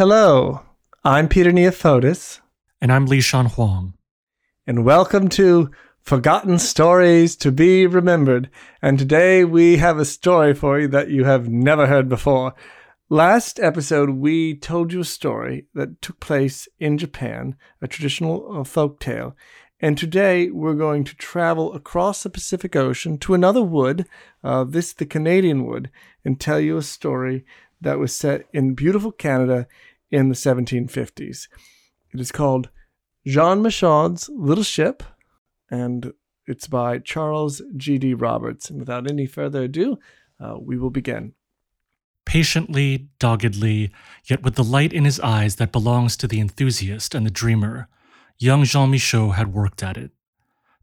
Hello, I'm Peter Neophotis, And I'm Li Shan Huang. and welcome to Forgotten Stories to Be Remembered. And today we have a story for you that you have never heard before. Last episode, we told you a story that took place in Japan, a traditional uh, folk tale. And today we're going to travel across the Pacific Ocean to another wood, uh, this the Canadian wood, and tell you a story that was set in beautiful Canada in the 1750s. It is called Jean Michaud's Little Ship, and it's by Charles G.D. Roberts. And without any further ado, uh, we will begin. Patiently, doggedly, yet with the light in his eyes that belongs to the enthusiast and the dreamer, young Jean Michaud had worked at it.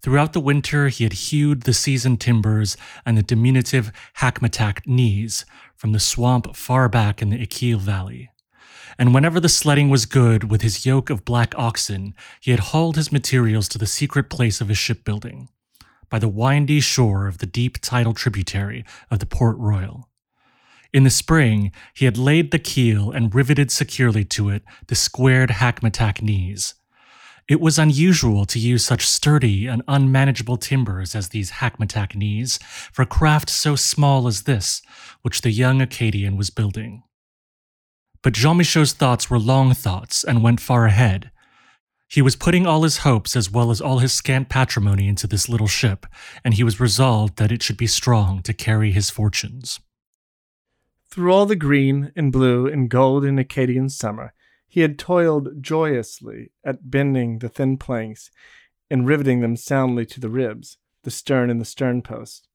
Throughout the winter, he had hewed the seasoned timbers and the diminutive hackmatack knees from the swamp far back in the Iquille Valley. And whenever the sledding was good with his yoke of black oxen, he had hauled his materials to the secret place of his shipbuilding, by the windy shore of the deep tidal tributary of the Port Royal. In the spring, he had laid the keel and riveted securely to it the squared hackmatack knees. It was unusual to use such sturdy and unmanageable timbers as these hackmatack knees for a craft so small as this, which the young Acadian was building. But Jean thoughts were long thoughts and went far ahead. He was putting all his hopes as well as all his scant patrimony into this little ship, and he was resolved that it should be strong to carry his fortunes. Through all the green and blue and gold in Acadian summer, he had toiled joyously at bending the thin planks and riveting them soundly to the ribs, the stern and the stern post.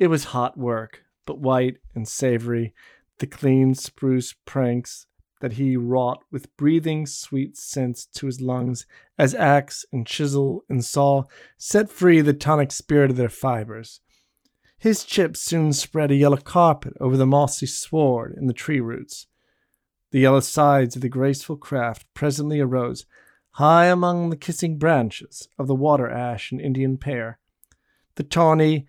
It was hot work, but white and savory, the clean spruce pranks that he wrought with breathing sweet scents to his lungs as axe and chisel and saw set free the tonic spirit of their fibers. His chips soon spread a yellow carpet over the mossy sward and the tree roots. The yellow sides of the graceful craft presently arose high among the kissing branches of the water ash and Indian pear. The tawny,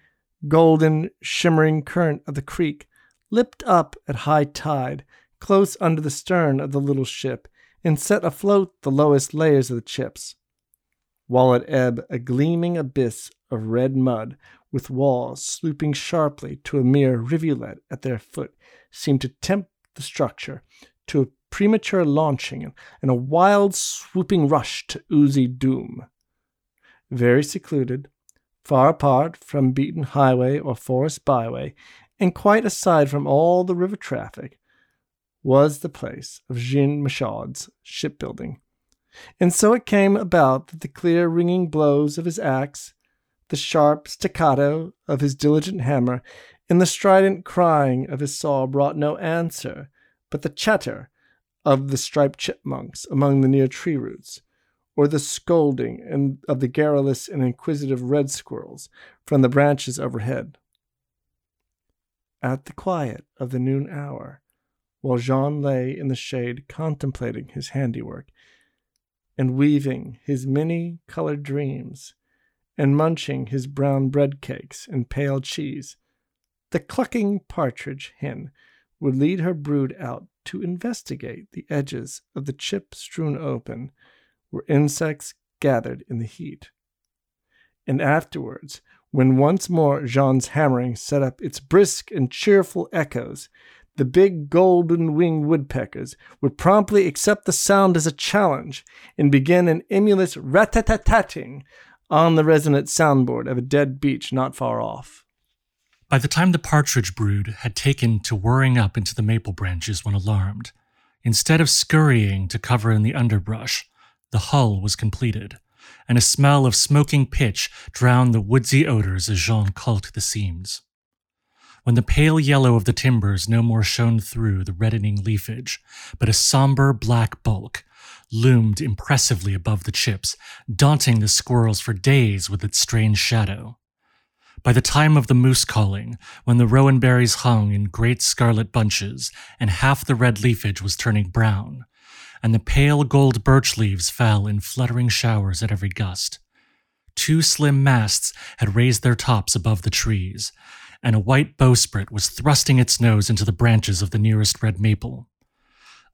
golden, shimmering current of the creek lipped up at high tide close under the stern of the little ship and set afloat the lowest layers of the chips, while at ebb a gleaming abyss of red mud with walls slooping sharply to a mere rivulet at their foot seemed to tempt the structure to a premature launching and a wild swooping rush to oozy doom. Very secluded, far apart from beaten highway or forest byway, and quite aside from all the river traffic, was the place of Jean Michaud's shipbuilding. And so it came about that the clear ringing blows of his axe, the sharp staccato of his diligent hammer, and the strident crying of his saw brought no answer but the chatter of the striped chipmunks among the near tree roots, or the scolding of the garrulous and inquisitive red squirrels from the branches overhead. At the quiet of the noon hour, while Jean lay in the shade contemplating his handiwork, and weaving his many colored dreams, and munching his brown bread cakes and pale cheese, the clucking partridge hen would lead her brood out to investigate the edges of the chip strewn open where insects gathered in the heat. And afterwards, when once more Jean's hammering set up its brisk and cheerful echoes, the big golden winged woodpeckers would promptly accept the sound as a challenge and begin an emulous rat-tat-tat-tatting on the resonant soundboard of a dead beech not far off. By the time the partridge brood had taken to whirring up into the maple branches when alarmed, instead of scurrying to cover in the underbrush, the hull was completed, and a smell of smoking pitch drowned the woodsy odors as Jean caulked the seams. When the pale yellow of the timbers no more shone through the reddening leafage, but a somber black bulk loomed impressively above the chips, daunting the squirrels for days with its strange shadow. By the time of the moose calling, when the rowan berries hung in great scarlet bunches and half the red leafage was turning brown, and the pale gold birch leaves fell in fluttering showers at every gust, two slim masts had raised their tops above the trees, and a white bowsprit was thrusting its nose into the branches of the nearest red maple.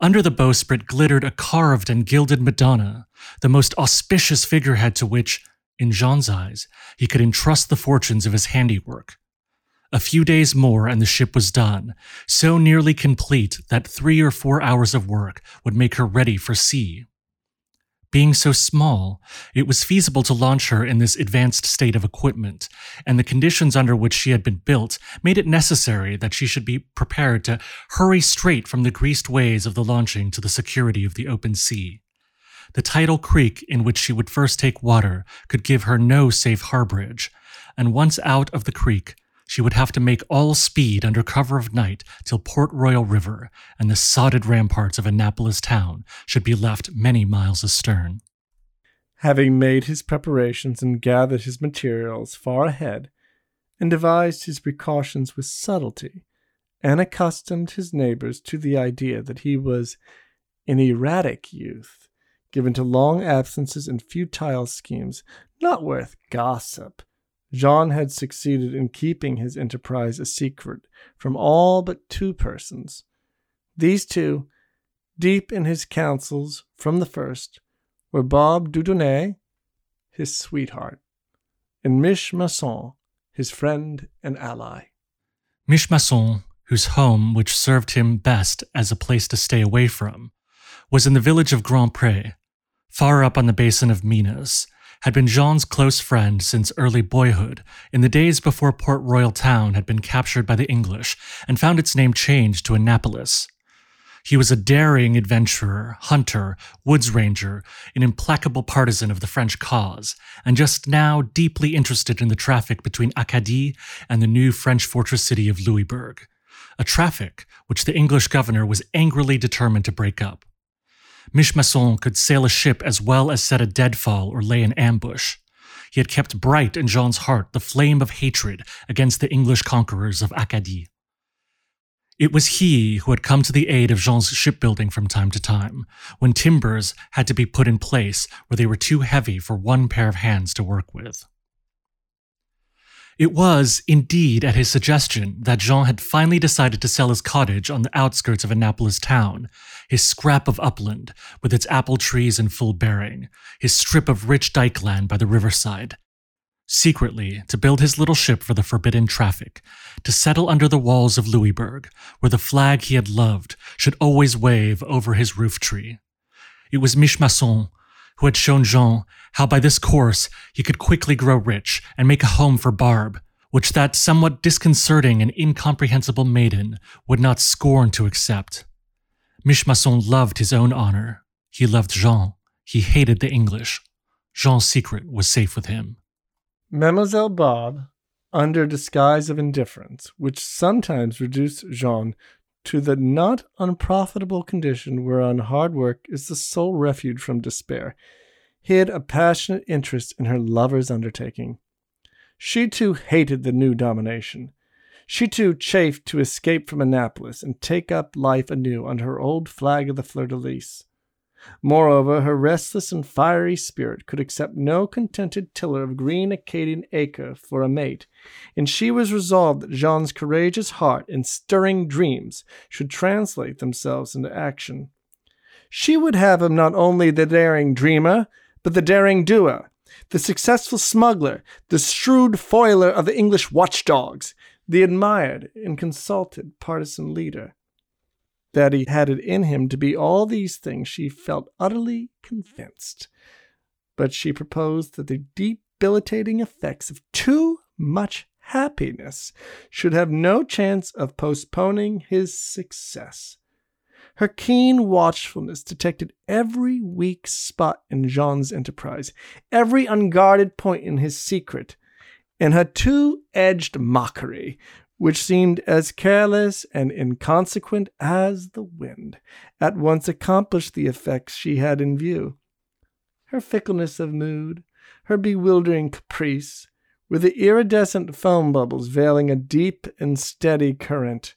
Under the bowsprit glittered a carved and gilded Madonna, the most auspicious figurehead to which, in Jean's eyes, he could entrust the fortunes of his handiwork. A few days more and the ship was done, so nearly complete that three or four hours of work would make her ready for sea. Being so small, it was feasible to launch her in this advanced state of equipment, and the conditions under which she had been built made it necessary that she should be prepared to hurry straight from the greased ways of the launching to the security of the open sea. The tidal creek in which she would first take water could give her no safe harborage, and once out of the creek, she would have to make all speed under cover of night till Port Royal River and the sodded ramparts of Annapolis town should be left many miles astern. Having made his preparations and gathered his materials far ahead, and devised his precautions with subtlety, and accustomed his neighbors to the idea that he was an erratic youth, given to long absences and futile schemes, not worth gossip, Jean had succeeded in keeping his enterprise a secret from all but two persons. These two, deep in his counsels from the first, were Barbe Dieudonné, his sweetheart, and Mich Masson, his friend and ally. Mich Masson, whose home, which served him best as a place to stay away from, was in the village of Grand Pré, far up on the basin of Minas, had been Jean's close friend since early boyhood, in the days before Port Royal Town had been captured by the English and found its name changed to Annapolis. He was a daring adventurer, hunter, woods ranger, an implacable partisan of the French cause, and just now deeply interested in the traffic between Acadie and the new French fortress city of Louisbourg, a traffic which the English governor was angrily determined to break up. Mich Masson could sail a ship as well as set a deadfall or lay an ambush. He had kept bright in Jean's heart the flame of hatred against the English conquerors of Acadie. It was he who had come to the aid of Jean's shipbuilding from time to time, when timbers had to be put in place where they were too heavy for one pair of hands to work with. It was, indeed, at his suggestion that Jean had finally decided to sell his cottage on the outskirts of Annapolis town, his scrap of upland with its apple trees in full bearing, his strip of rich dike land by the riverside. Secretly, to build his little ship for the forbidden traffic, to settle under the walls of Louisbourg, where the flag he had loved should always wave over his roof tree. It was Mich Masson who had shown Jean how by this course he could quickly grow rich and make a home for Barbe, which that somewhat disconcerting and incomprehensible maiden would not scorn to accept. Mich Masson loved his own honor. He loved Jean. He hated the English. Jean's secret was safe with him. Mademoiselle Barbe, under disguise of indifference, which sometimes reduced Jean to the not unprofitable condition whereon hard work is the sole refuge from despair, hid a passionate interest in her lover's undertaking. She too hated the new domination. She too chafed to escape from Annapolis and take up life anew under her old flag of the fleur de lis. Moreover, her restless and fiery spirit could accept no contented tiller of green Acadian acre for a mate, and she was resolved that Jean's courageous heart and stirring dreams should translate themselves into action. She would have him not only the daring dreamer, but the daring doer, the successful smuggler, the shrewd foiler of the English watchdogs, the admired and consulted partisan leader. That he had it in him to be all these things she felt utterly convinced. But she proposed that the debilitating effects of too much happiness should have no chance of postponing his success. Her keen watchfulness detected every weak spot in Jean's enterprise, every unguarded point in his secret, and her two edged mockery which seemed as careless and inconsequent as the wind, at once accomplished the effects she had in view. Her fickleness of mood, her bewildering caprice, were the iridescent foam bubbles veiling a deep and steady current.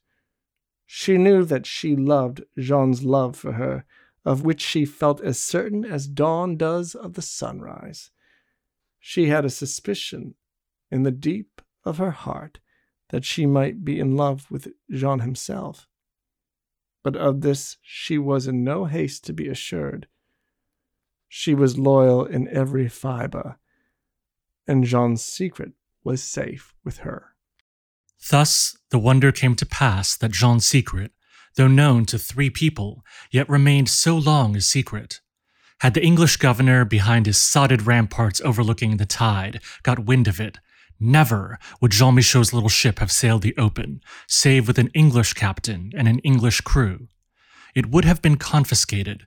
She knew that she loved Jean's love for her, of which she felt as certain as dawn does of the sunrise. She had a suspicion in the deep of her heart that she might be in love with Jean himself. but of this she was in no haste to be assured. She was loyal in every fibre, and Jean's secret was safe with her. Thus, the wonder came to pass that Jean's secret, though known to three people, yet remained so long a secret. Had the English governor, behind his sodded ramparts overlooking the tide, got wind of it, never would Jean Michaud's little ship have sailed the open, save with an English captain and an English crew. It would have been confiscated,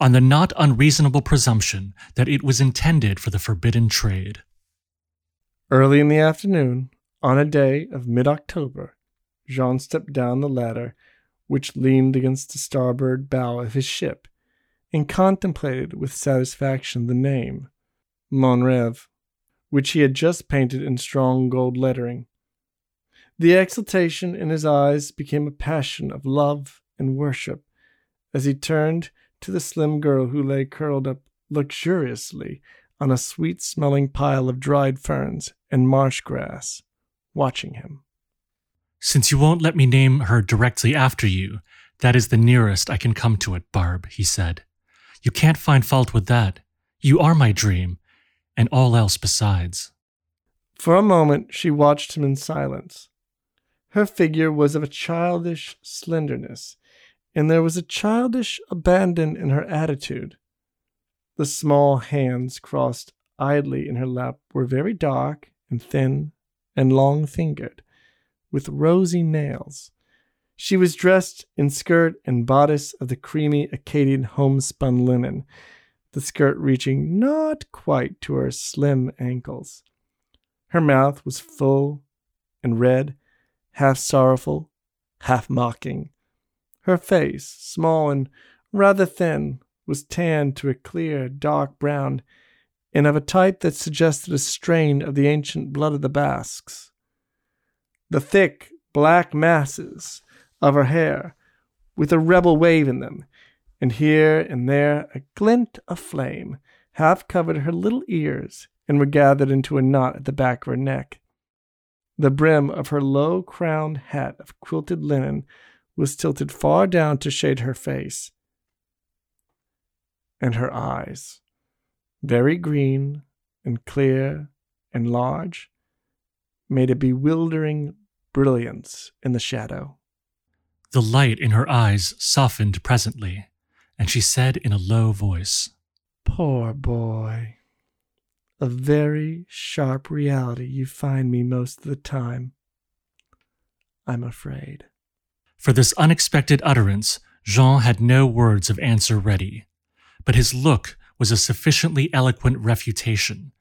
on the not unreasonable presumption that it was intended for the forbidden trade. Early in the afternoon, on a day of mid October, Jean stepped down the ladder which leaned against the starboard bow of his ship and contemplated with satisfaction the name, Mon Rêve, which he had just painted in strong gold lettering. The exultation in his eyes became a passion of love and worship as he turned to the slim girl who lay curled up luxuriously on a sweet smelling pile of dried ferns and marsh grass, watching him. Since you won't let me name her directly after you, that is the nearest I can come to it, Barbe, he said. You can't find fault with that. You are my dream, and all else besides. For a moment she watched him in silence. Her figure was of a childish slenderness, and there was a childish abandon in her attitude. The small hands crossed idly in her lap were very dark and thin and long fingered, with rosy nails. She was dressed in skirt and bodice of the creamy Acadian homespun linen, the skirt reaching not quite to her slim ankles. Her mouth was full and red, half sorrowful, half mocking. Her face, small and rather thin, was tanned to a clear, dark brown, and of a type that suggested a strain of the ancient blood of the Basques. The thick, black masses of her hair, with a rebel wave in them, and here and there a glint of flame, half covered her little ears and were gathered into a knot at the back of her neck. The brim of her low crowned hat of quilted linen was tilted far down to shade her face. And her eyes, very green and clear and large, made a bewildering brilliance in the shadow. The light in her eyes softened presently, and she said in a low voice, Poor boy. A very sharp reality you find me most of the time. I'm afraid. For this unexpected utterance, Jean had no words of answer ready, but his look was a sufficiently eloquent refutation.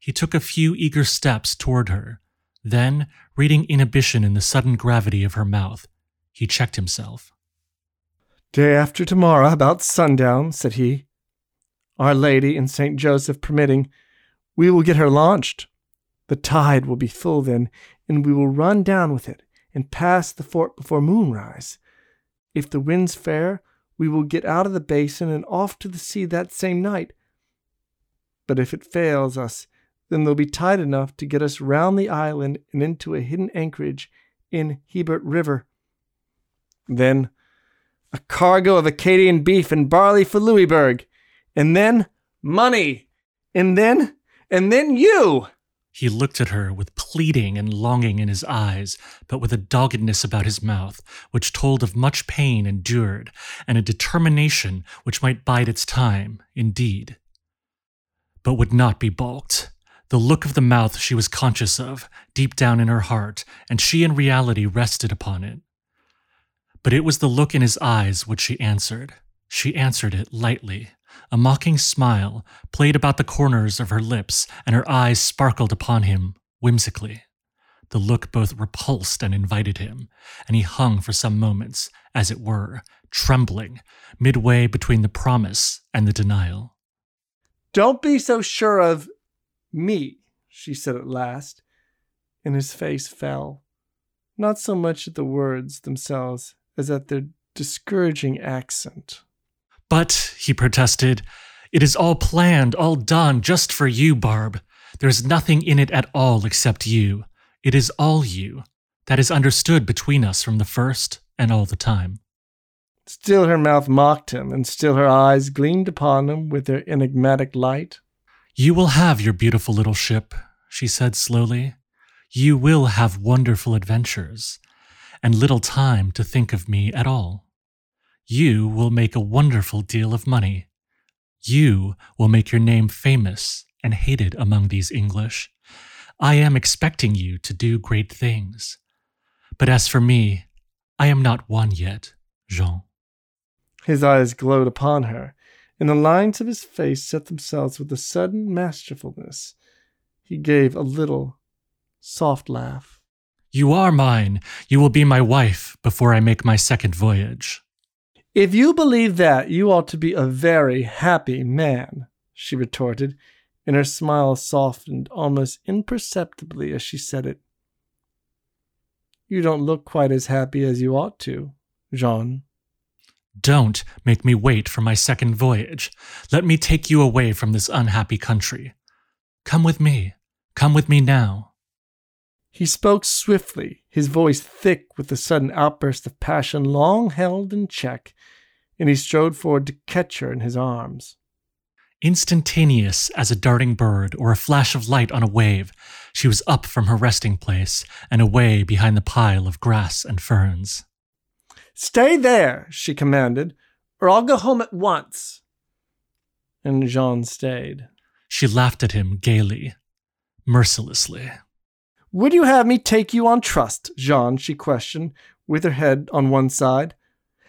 He took a few eager steps toward her. Then, reading inhibition in the sudden gravity of her mouth, he checked himself. Day after tomorrow, about sundown, said he, Our Lady and Saint Joseph permitting, we will get her launched. The tide will be full then, and we will run down with it and pass the fort before moonrise. If the wind's fair, we will get out of the basin and off to the sea that same night. But if it fails us, then there'll be tide enough to get us round the island and into a hidden anchorage in Hebert River. Then a cargo of Acadian beef and barley for Louisbourg. And then money. And then, and then you. He looked at her with pleading and longing in his eyes, but with a doggedness about his mouth which told of much pain endured and a determination which might bide its time, indeed, but would not be balked. The look of the mouth she was conscious of, deep down in her heart, and she in reality rested upon it. But it was the look in his eyes which she answered. She answered it lightly. A mocking smile played about the corners of her lips, and her eyes sparkled upon him whimsically. The look both repulsed and invited him, and he hung for some moments, as it were, trembling, midway between the promise and the denial. Don't be so sure of me, she said at last, and his face fell, not so much at the words themselves as at their discouraging accent. But, he protested, it is all planned, all done, just for you, Barb. There's nothing in it at all except you. It is all you. That is understood between us from the first and all the time. Still her mouth mocked him, and still her eyes gleamed upon him with their enigmatic light. You will have your beautiful little ship, she said slowly. You will have wonderful adventures, and little time to think of me at all. You will make a wonderful deal of money. You will make your name famous and hated among these English. I am expecting you to do great things. But as for me, I am not one yet, Jean. His eyes glowed upon her, and the lines of his face set themselves with a sudden masterfulness. He gave a little, soft laugh. You are mine. You will be my wife before I make my second voyage. If you believe that, you ought to be a very happy man, she retorted, and her smile softened almost imperceptibly as she said it. You don't look quite as happy as you ought to, Jean. Don't make me wait for my second voyage. Let me take you away from this unhappy country. Come with me. Come with me now. He spoke swiftly, his voice thick with the sudden outburst of passion long held in check, and he strode forward to catch her in his arms. Instantaneous as a darting bird or a flash of light on a wave, she was up from her resting place and away behind the pile of grass and ferns. Stay there, she commanded, or I'll go home at once. And Jean stayed. She laughed at him gaily, mercilessly. Would you have me take you on trust, Jean? she questioned, with her head on one side.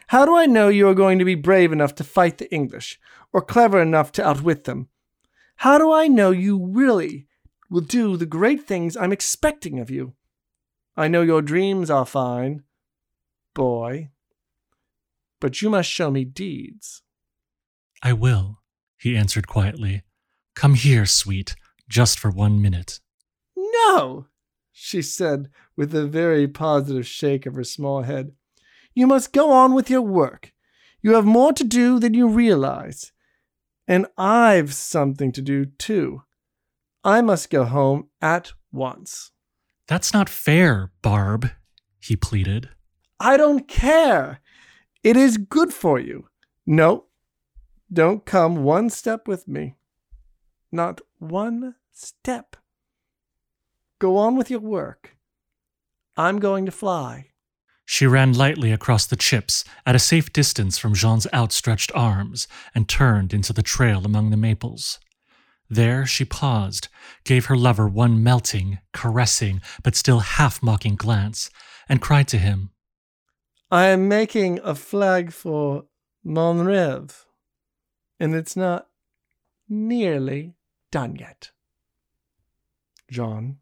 How do I know you are going to be brave enough to fight the English, or clever enough to outwit them? How do I know you really will do the great things I'm expecting of you? I know your dreams are fine, boy, but you must show me deeds. I will, he answered quietly. Come here, sweet, just for one minute. No, she said with a very positive shake of her small head. You must go on with your work. You have more to do than you realize. And I've something to do too. I must go home at once. That's not fair, Barb, he pleaded. I don't care. It is good for you. No, don't come one step with me. Not one step. Go on with your work. I'm going to fly. She ran lightly across the chips at a safe distance from Jean's outstretched arms and turned into the trail among the maples. There she paused, gave her lover one melting, caressing, but still half mocking glance, and cried to him, I am making a flag for Mon Rêve, and it's not nearly done yet. Jean.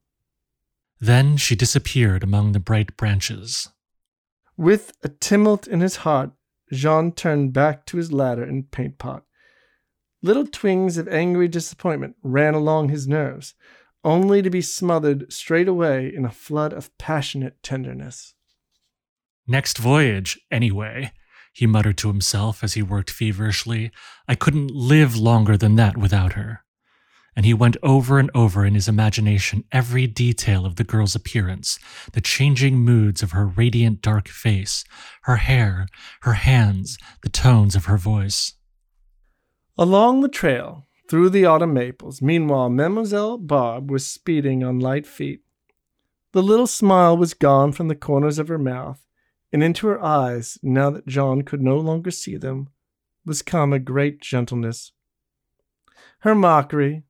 Then she disappeared among the bright branches. With a tumult in his heart, Jean turned back to his ladder and paint pot. Little twinges of angry disappointment ran along his nerves, only to be smothered straight away in a flood of passionate tenderness. Next voyage, anyway, he muttered to himself as he worked feverishly. I couldn't live longer than that without her and he went over and over in his imagination every detail of the girl's appearance, the changing moods of her radiant dark face, her hair, her hands, the tones of her voice. Along the trail, through the autumn maples, meanwhile, Mademoiselle Barbe was speeding on light feet. The little smile was gone from the corners of her mouth, and into her eyes, now that Jean could no longer see them, was come a great gentleness. Her mockery,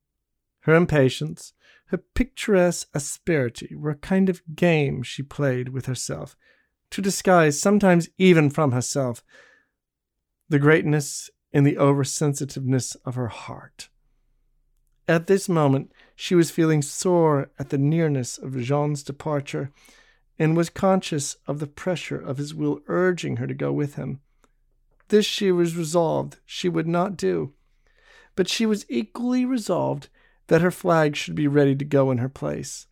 her impatience, her picturesque asperity were a kind of game she played with herself, to disguise, sometimes even from herself, the greatness and the oversensitiveness of her heart. At this moment, she was feeling sore at the nearness of Jean's departure, and was conscious of the pressure of his will urging her to go with him. This she was resolved she would not do, but she was equally resolved that her flag should be ready to go in her place.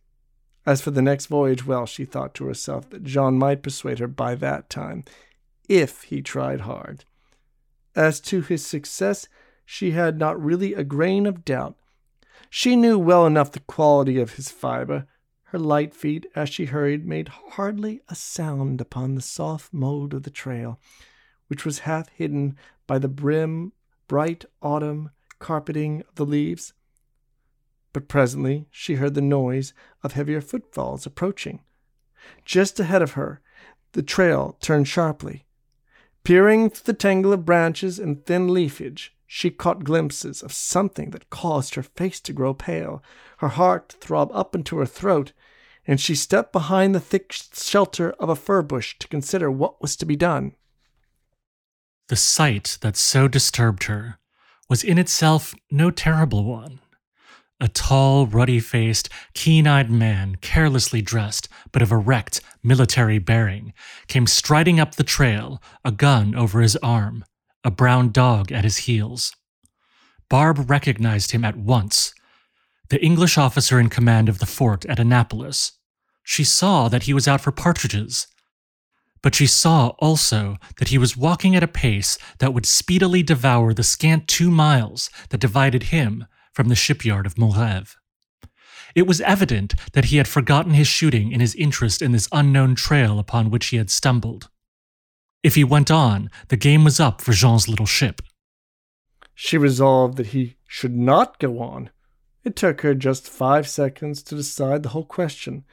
As for the next voyage, well, she thought to herself that Jean might persuade her by that time, if he tried hard. As to his success, she had not really a grain of doubt. She knew well enough the quality of his fiber. Her light feet, as she hurried, made hardly a sound upon the soft mold of the trail, which was half hidden by the brim, bright autumn carpeting of the leaves. But presently she heard the noise of heavier footfalls approaching. Just ahead of her, the trail turned sharply. Peering through the tangle of branches and thin leafage, she caught glimpses of something that caused her face to grow pale, her heart to throb up into her throat, and she stepped behind the thick shelter of a fir bush to consider what was to be done. The sight that so disturbed her was in itself no terrible one. A tall, ruddy faced, keen eyed man, carelessly dressed, but of erect, military bearing, came striding up the trail, a gun over his arm, a brown dog at his heels. Barbe recognized him at once. The English officer in command of the fort at Annapolis. She saw that he was out for partridges. But she saw also that he was walking at a pace that would speedily devour the scant two miles that divided him from the shipyard of Montreuil. It was evident that he had forgotten his shooting in his interest in this unknown trail upon which he had stumbled. If he went on, the game was up for Jean's little ship. She resolved that he should not go on. It took her just five seconds to decide the whole question.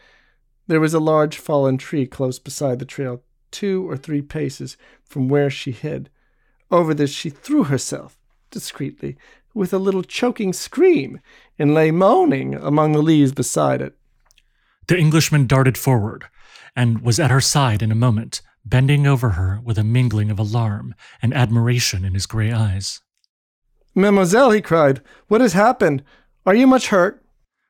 There was a large fallen tree close beside the trail, two or three paces from where she hid. Over this she threw herself, discreetly, with a little choking scream, and lay moaning among the leaves beside it. The Englishman darted forward, and was at her side in a moment, bending over her with a mingling of alarm and admiration in his grey eyes. Mademoiselle, he cried, what has happened? Are you much hurt?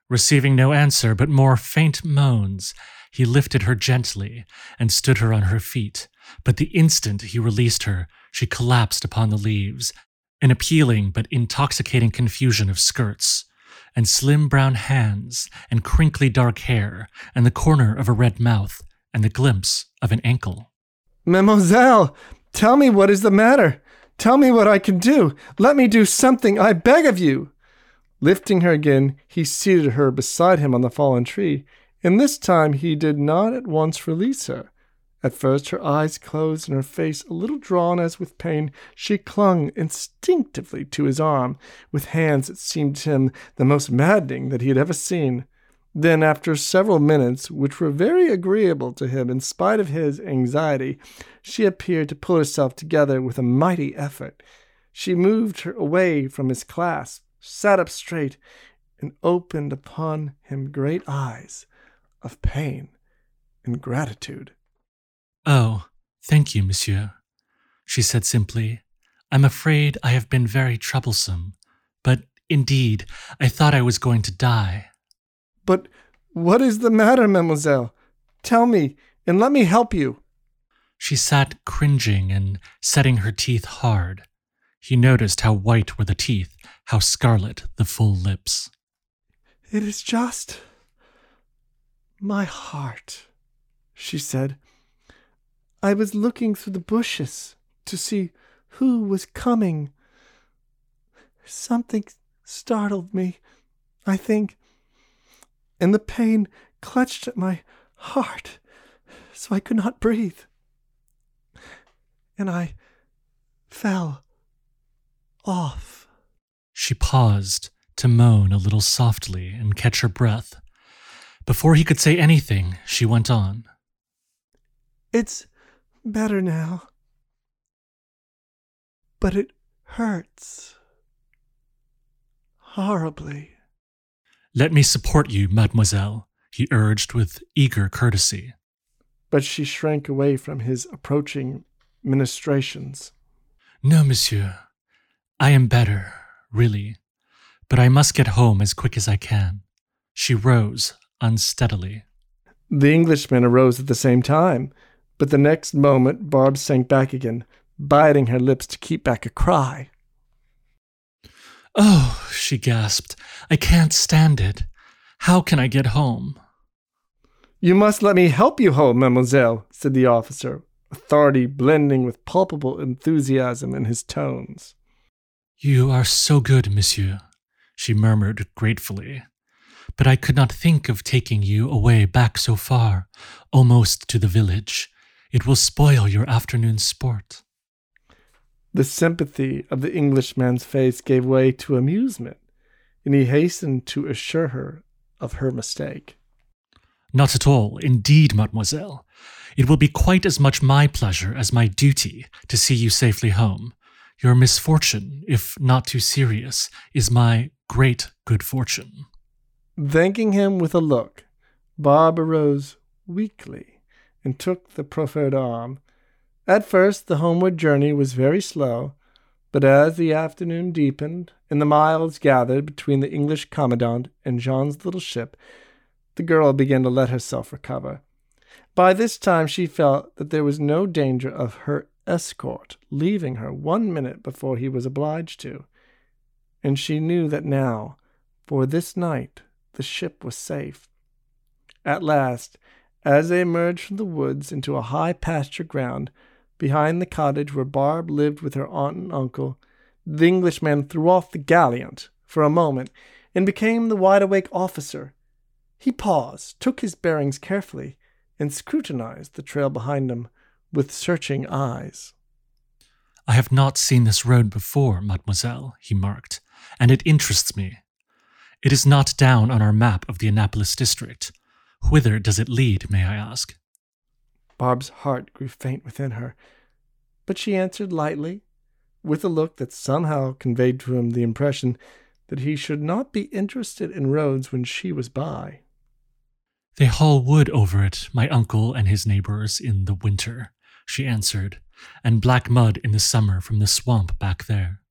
Receiving no answer but more faint moans, he lifted her gently and stood her on her feet. But the instant he released her, she collapsed upon the leaves, an appealing but intoxicating confusion of skirts, and slim brown hands, and crinkly dark hair, and the corner of a red mouth, and the glimpse of an ankle. Mademoiselle, tell me what is the matter. Tell me what I can do. Let me do something, I beg of you. Lifting her again, he seated her beside him on the fallen tree, and this time he did not at once release her. At first, her eyes closed and her face a little drawn as with pain, she clung instinctively to his arm, with hands that seemed to him the most maddening that he had ever seen. Then, after several minutes, which were very agreeable to him in spite of his anxiety, she appeared to pull herself together with a mighty effort. She moved her away from his clasp, sat up straight, and opened upon him great eyes of pain and gratitude. Oh, thank you, monsieur, she said simply. I'm afraid I have been very troublesome, but indeed, I thought I was going to die. But what is the matter, mademoiselle? Tell me, and let me help you. She sat cringing and setting her teeth hard. He noticed how white were the teeth, how scarlet the full lips. It is just my heart, she said. I was looking through the bushes to see who was coming. Something startled me, I think, and the pain clutched at my heart so I could not breathe. And I fell off. She paused to moan a little softly and catch her breath. Before he could say anything, she went on. It's better now. But it hurts. Horribly. Let me support you, mademoiselle, he urged with eager courtesy. But she shrank away from his approaching ministrations. No, monsieur. I am better, really. But I must get home as quick as I can. She rose unsteadily. The Englishman arose at the same time, but the next moment Barbe sank back again, biting her lips to keep back a cry. Oh, she gasped, I can't stand it. How can I get home? You must let me help you home, mademoiselle, said the officer, authority blending with palpable enthusiasm in his tones. You are so good, monsieur, she murmured gratefully. But I could not think of taking you away back so far, almost to the village. It will spoil your afternoon sport. The sympathy of the Englishman's face gave way to amusement, and he hastened to assure her of her mistake. Not at all, indeed, mademoiselle. It will be quite as much my pleasure as my duty to see you safely home. Your misfortune, if not too serious, is my great good fortune. Thanking him with a look, Barbe arose weakly and took the proffered arm. At first, the homeward journey was very slow, but as the afternoon deepened and the miles gathered between the English commandant and Jean's little ship, the girl began to let herself recover. By this time, she felt that there was no danger of her escort leaving her one minute before he was obliged to, and she knew that now, for this night, the ship was safe. At last, as they emerged from the woods into a high pasture ground, behind the cottage where Barbe lived with her aunt and uncle, the Englishman threw off the gallant for a moment and became the wide awake officer. He paused, took his bearings carefully, and scrutinized the trail behind him with searching eyes. I have not seen this road before, mademoiselle, he marked, and it interests me. It is not down on our map of the Annapolis district. Whither does it lead, may I ask? Barbe's heart grew faint within her, but she answered lightly, with a look that somehow conveyed to him the impression that he should not be interested in roads when she was by. They haul wood over it, my uncle and his neighbors, in the winter, she answered, and black mud in the summer from the swamp back there.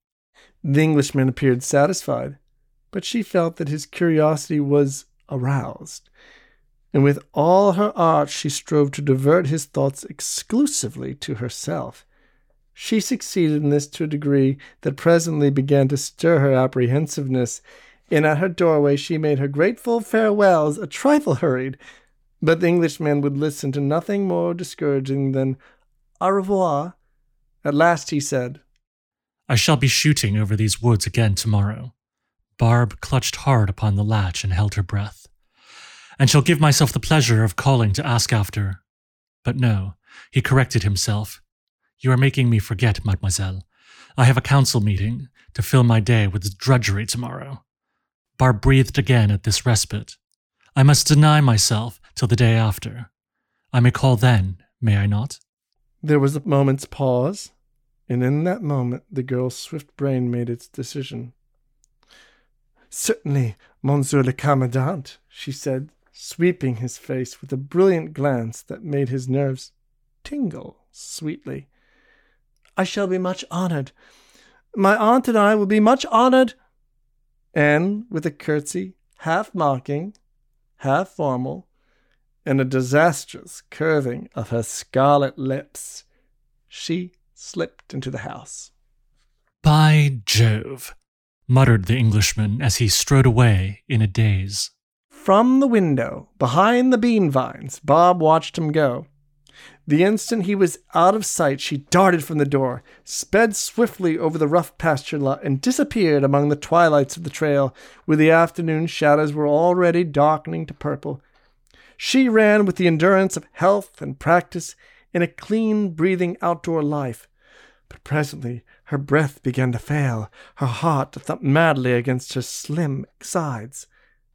The Englishman appeared satisfied, but she felt that his curiosity was aroused, and with all her art she strove to divert his thoughts exclusively to herself. She succeeded in this to a degree that presently began to stir her apprehensiveness, and at her doorway she made her grateful farewells a trifle hurried. But the Englishman would listen to nothing more discouraging than au revoir. At last he said, I shall be shooting over these woods again tomorrow. Barbe clutched hard upon the latch and held her breath and shall give myself the pleasure of calling to ask after. But no, he corrected himself. You are making me forget, mademoiselle. I have a council meeting to fill my day with drudgery tomorrow. Barbe breathed again at this respite. I must deny myself till the day after. I may call then, may I not? There was a moment's pause, and in that moment the girl's swift brain made its decision. Certainly, Monsieur le Commandant, she said, sweeping his face with a brilliant glance that made his nerves tingle sweetly. I shall be much honored. My aunt and I will be much honored. And with a curtsy, half mocking, half formal, and a disastrous curving of her scarlet lips, she slipped into the house. By Jove, muttered the Englishman as he strode away in a daze. From the window, behind the bean vines, Barbe watched him go. The instant he was out of sight, she darted from the door, sped swiftly over the rough pasture lot, and disappeared among the twilights of the trail, where the afternoon shadows were already darkening to purple. She ran with the endurance of health and practice in a clean breathing outdoor life. But presently her breath began to fail, her heart to thump madly against her slim sides.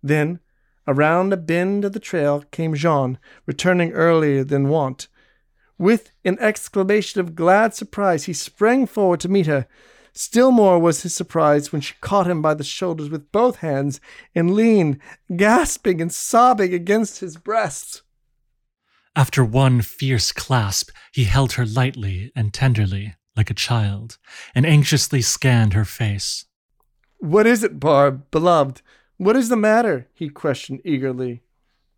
Then, Around a bend of the trail came Jean, returning earlier than wont. With an exclamation of glad surprise, he sprang forward to meet her. Still more was his surprise when she caught him by the shoulders with both hands and leaned, gasping and sobbing, against his breast. After one fierce clasp, he held her lightly and tenderly, like a child, and anxiously scanned her face. What is it, Barb, beloved? What is the matter? he questioned eagerly.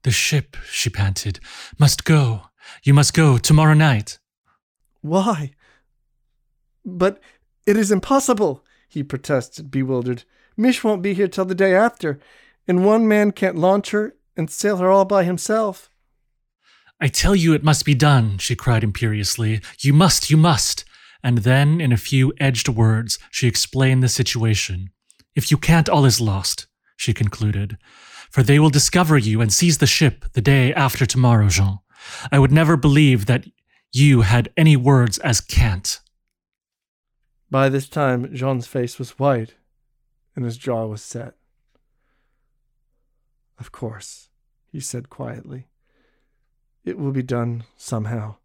The ship, she panted, must go. You must go tomorrow night. Why? But it is impossible, he protested, bewildered. Mich won't be here till the day after, and one man can't launch her and sail her all by himself. I tell you it must be done, she cried imperiously. You must, you must. And then, in a few edged words, she explained the situation. If you can't, all is lost she concluded, for they will discover you and seize the ship the day after tomorrow, Jean. I would never believe that you had any words as can't. By this time, Jean's face was white and his jaw was set. Of course, he said quietly. It will be done somehow.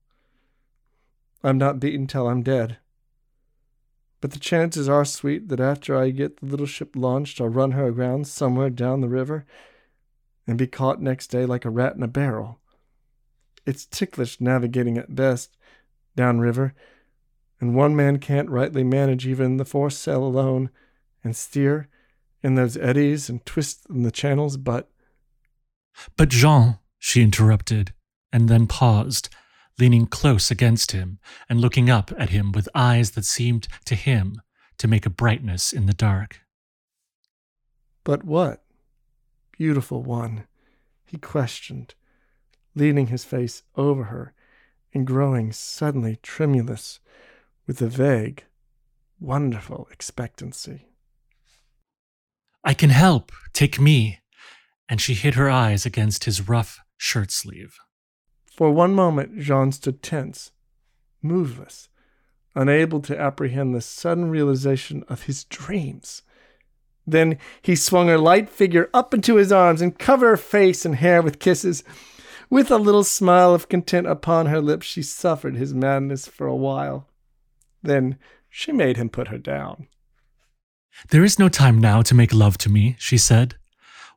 I'm not beaten till I'm dead. But the chances are, sweet, that after I get the little ship launched, I'll run her aground somewhere down the river and be caught next day like a rat in a barrel. It's ticklish navigating at best downriver, and one man can't rightly manage even the foresail alone and steer in those eddies and twists in the channels, but. But Jean, she interrupted, and then paused, leaning close against him and looking up at him with eyes that seemed to him to make a brightness in the dark. But what? Beautiful one, he questioned, leaning his face over her and growing suddenly tremulous with a vague, wonderful expectancy. I can help. Take me. And she hid her eyes against his rough shirt sleeve. For one moment, Jean stood tense, moveless, unable to apprehend the sudden realization of his dreams. Then he swung her light figure up into his arms and covered her face and hair with kisses. With a little smile of content upon her lips, she suffered his madness for a while. Then she made him put her down. There is no time now to make love to me, she said.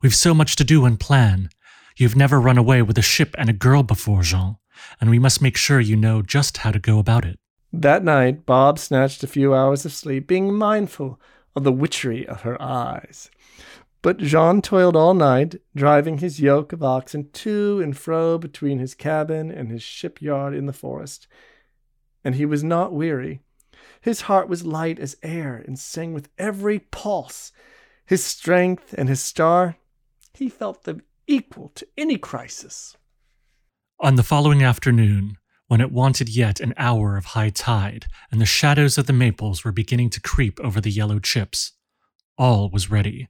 We've so much to do and plan. You've never run away with a ship and a girl before, Jean, and we must make sure you know just how to go about it. That night, Barbe snatched a few hours of sleep, being mindful of the witchery of her eyes. But Jean toiled all night, driving his yoke of oxen to and fro between his cabin and his shipyard in the forest. And he was not weary. His heart was light as air and sang with every pulse. His strength and his star, he felt them equal to any crisis. On the following afternoon, when it wanted yet an hour of high tide and the shadows of the maples were beginning to creep over the yellow chips, all was ready.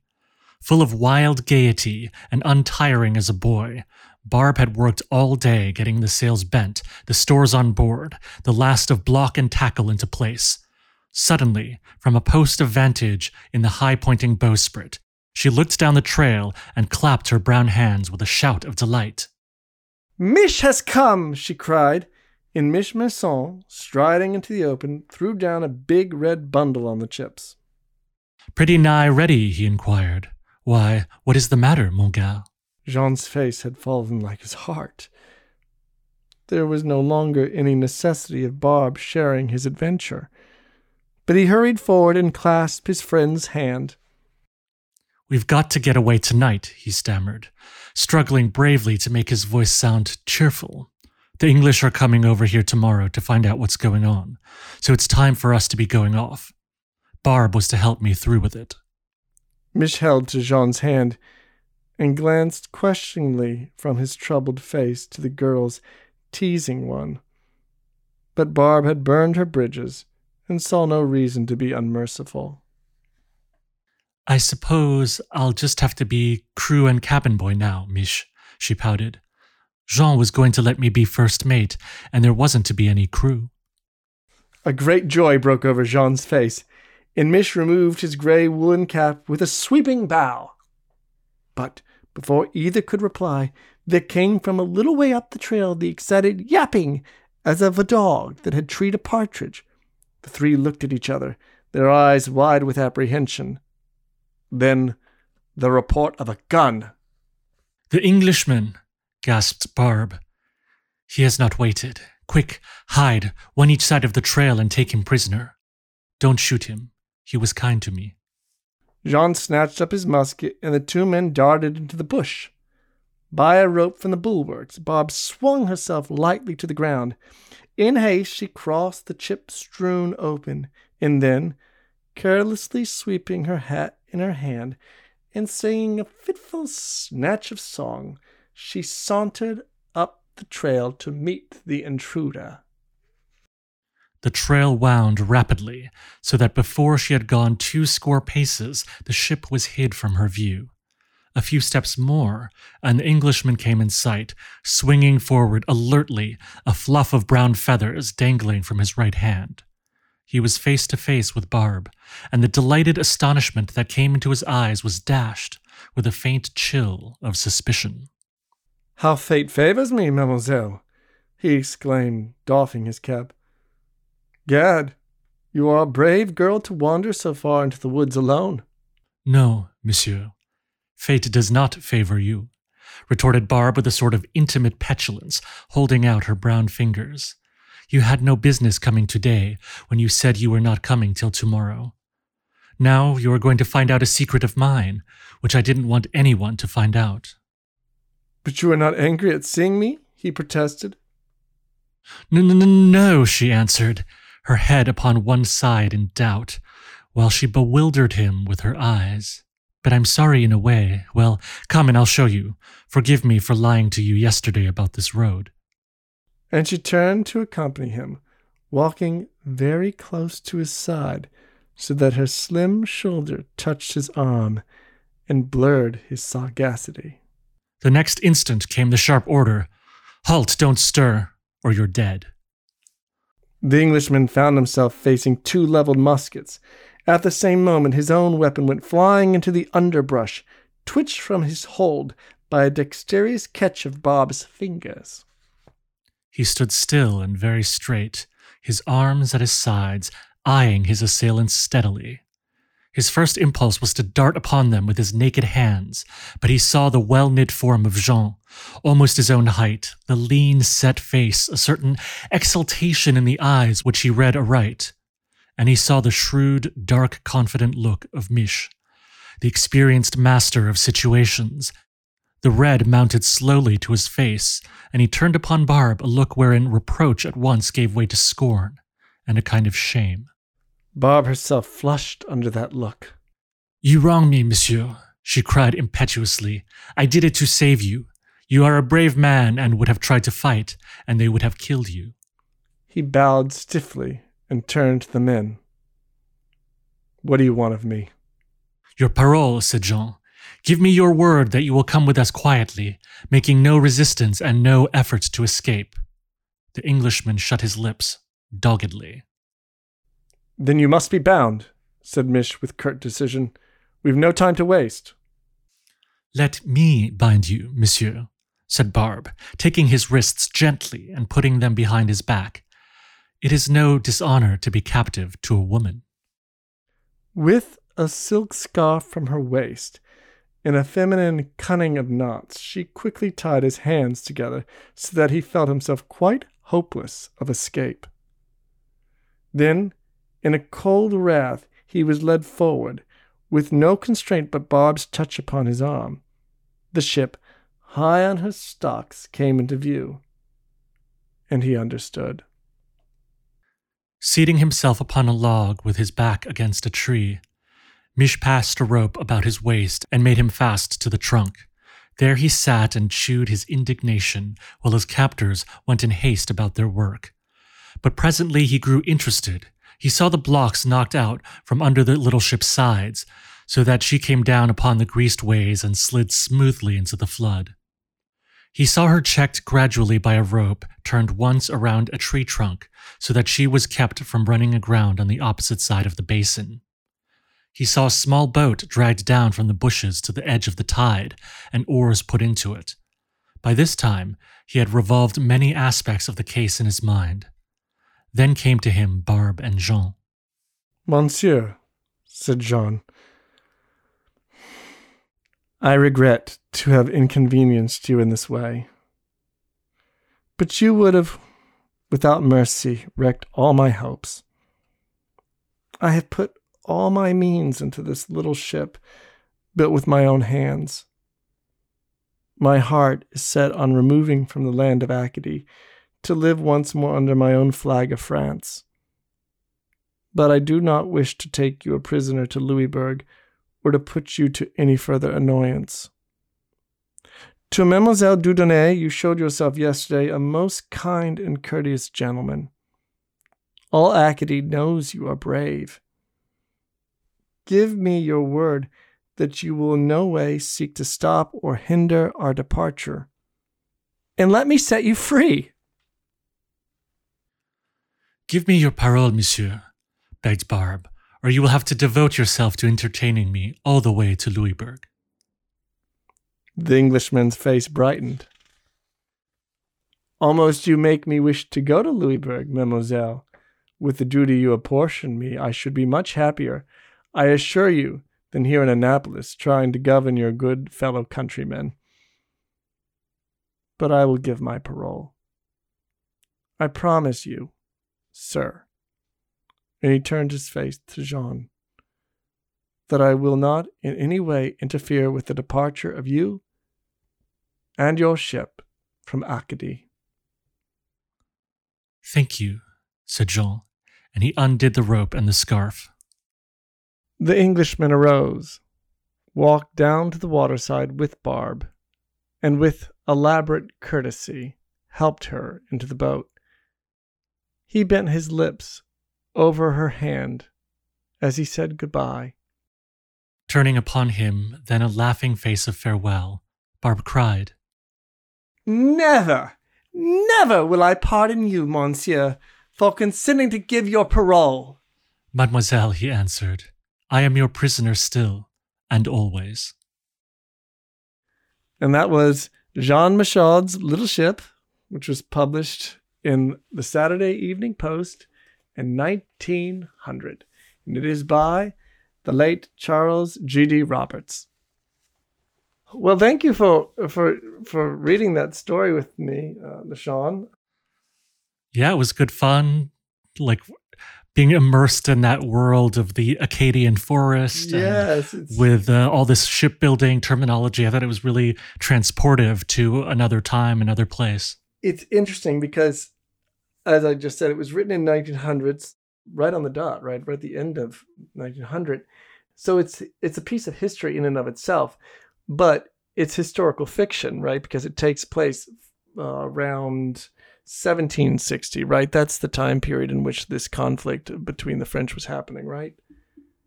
Full of wild gaiety and untiring as a boy, Barbe had worked all day getting the sails bent, the stores on board, the last of block and tackle into place. Suddenly, from a post of vantage in the high pointing bowsprit, she looked down the trail and clapped her brown hands with a shout of delight. Mich has come, she cried, and Mich Masson, striding into the open, threw down a big red bundle on the chips. Pretty nigh ready, he inquired. Why, what is the matter, mon gars? Jean's face had fallen like his heart. There was no longer any necessity of Barbe sharing his adventure. But he hurried forward and clasped his friend's hand. We've got to get away tonight, he stammered, struggling bravely to make his voice sound cheerful. The English are coming over here tomorrow to find out what's going on, so it's time for us to be going off. Barbe was to help me through with it. Mich held to Jean's hand and glanced questioningly from his troubled face to the girl's teasing one. But Barbe had burned her bridges and saw no reason to be unmerciful. I suppose I'll just have to be crew and cabin boy now, Mich, she pouted. Jean was going to let me be first mate, and there wasn't to be any crew. A great joy broke over Jean's face, and Mich removed his gray woolen cap with a sweeping bow. But before either could reply, there came from a little way up the trail the excited yapping as of a dog that had treed a partridge. The three looked at each other, their eyes wide with apprehension. Then the report of a gun. The Englishman, gasped Barbe. He has not waited. Quick, hide, one each side of the trail and take him prisoner. Don't shoot him. He was kind to me. Jean snatched up his musket, and the two men darted into the bush. By a rope from the bulwarks, Barbe swung herself lightly to the ground. In haste, she crossed the chip strewn open, and then, carelessly sweeping her hat in her hand and singing a fitful snatch of song, she sauntered up the trail to meet the intruder. The trail wound rapidly, so that before she had gone two score paces, the ship was hid from her view. A few steps more, an Englishman came in sight, swinging forward alertly, a fluff of brown feathers dangling from his right hand. He was face to face with Barbe, and the delighted astonishment that came into his eyes was dashed with a faint chill of suspicion. How fate favors me, mademoiselle! he exclaimed, doffing his cap. Gad, you are a brave girl to wander so far into the woods alone. No, monsieur. Fate does not favor you, retorted Barbe with a sort of intimate petulance, holding out her brown fingers. You had no business coming today when you said you were not coming till tomorrow. Now you are going to find out a secret of mine, which I didn't want anyone to find out. But you are not angry at seeing me? he protested. No, no, no, no, she answered, her head upon one side in doubt, while she bewildered him with her eyes. But I'm sorry in a way. Well, come and I'll show you. Forgive me for lying to you yesterday about this road and she turned to accompany him, walking very close to his side so that her slim shoulder touched his arm and blurred his sagacity. The next instant came the sharp order Halt, don't stir, or you're dead. The Englishman found himself facing two leveled muskets. At the same moment, his own weapon went flying into the underbrush, twitched from his hold by a dexterous catch of Barbe's fingers. He stood still and very straight, his arms at his sides, eyeing his assailants steadily. His first impulse was to dart upon them with his naked hands, but he saw the well knit form of Jean, almost his own height, the lean, set face, a certain exultation in the eyes which he read aright, and he saw the shrewd, dark, confident look of Mich, the experienced master of situations, the red mounted slowly to his face, and he turned upon Barbe a look wherein reproach at once gave way to scorn and a kind of shame. Barbe herself flushed under that look. You wrong me, monsieur, she cried impetuously. I did it to save you. You are a brave man and would have tried to fight, and they would have killed you. He bowed stiffly and turned to the men. What do you want of me? Your parole, said Jean. Give me your word that you will come with us quietly, making no resistance and no effort to escape. The Englishman shut his lips doggedly. Then you must be bound, said Mich with curt decision. We've no time to waste. Let me bind you, monsieur, said Barbe, taking his wrists gently and putting them behind his back. It is no dishonor to be captive to a woman. With a silk scarf from her waist, in a feminine cunning of knots, she quickly tied his hands together so that he felt himself quite hopeless of escape. Then, in a cold wrath, he was led forward, with no constraint but Barbe's touch upon his arm. The ship, high on her stocks, came into view, and he understood. Seating himself upon a log with his back against a tree, Mich passed a rope about his waist and made him fast to the trunk. There he sat and chewed his indignation while his captors went in haste about their work. But presently he grew interested. He saw the blocks knocked out from under the little ship's sides, so that she came down upon the greased ways and slid smoothly into the flood. He saw her checked gradually by a rope turned once around a tree trunk, so that she was kept from running aground on the opposite side of the basin. He saw a small boat dragged down from the bushes to the edge of the tide and oars put into it. By this time, he had revolved many aspects of the case in his mind. Then came to him Barbe and Jean. Monsieur, said Jean, I regret to have inconvenienced you in this way. But you would have, without mercy, wrecked all my hopes. I have put all my means into this little ship built with my own hands. My heart is set on removing from the land of Acadie to live once more under my own flag of France. But I do not wish to take you a prisoner to Louisbourg or to put you to any further annoyance. To Mademoiselle Dieudonné, you showed yourself yesterday a most kind and courteous gentleman. All Acadie knows you are brave. Give me your word that you will in no way seek to stop or hinder our departure. And let me set you free. Give me your parole, monsieur. begged Barbe, or you will have to devote yourself to entertaining me all the way to Louisbourg. The Englishman's face brightened. Almost you make me wish to go to Louisbourg, mademoiselle. With the duty you apportion me, I should be much happier, I assure you, than here in Annapolis, trying to govern your good fellow countrymen. But I will give my parole. I promise you, sir, and he turned his face to Jean, that I will not in any way interfere with the departure of you and your ship from Acadie. Thank you, said Jean, and he undid the rope and the scarf. The Englishman arose, walked down to the waterside with Barbe, and with elaborate courtesy helped her into the boat. He bent his lips over her hand as he said goodbye. Turning upon him then a laughing face of farewell, Barbe cried, Never, never will I pardon you, monsieur, for consenting to give your parole. Mademoiselle, he answered, I am your prisoner still and always. And that was Jean Michaud's Little Ship, which was published in the Saturday Evening Post in 1900. And it is by the late Charles G.D. Roberts. Well, thank you for for for reading that story with me, uh, LaShawn. Yeah, it was good fun. Like being immersed in that world of the Acadian forest. Yes, with uh, all this shipbuilding terminology, I thought it was really transportive to another time, another place. It's interesting because as I just said, it was written in 1900s, right on the dot, right, right at the end of 1900. So it's it's a piece of history in and of itself, but it's historical fiction, right? Because it takes place uh, around 1760, right? That's the time period in which this conflict between the French was happening, right?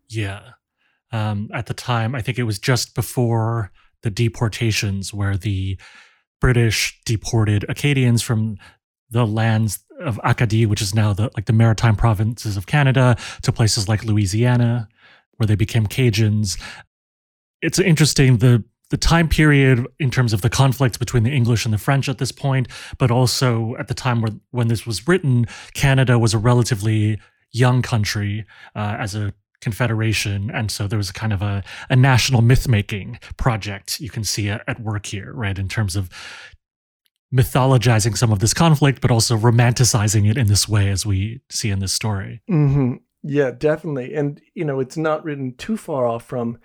Yeah. Um, at the time, I think it was just before the deportations, where the British deported Acadians from the lands of Acadie, which is now the like the maritime provinces of Canada, to places like Louisiana, where they became Cajuns. It's interesting the the time period in terms of the conflict between the English and the French at this point, but also at the time where when this was written, Canada was a relatively young country uh, as a confederation and so there was a kind of a, a national myth making project you can see at, at work here right in terms of mythologizing some of this conflict, but also romanticizing it in this way, as we see in this story. Mm-hmm. Yeah, definitely. And you know, it's not written too far off from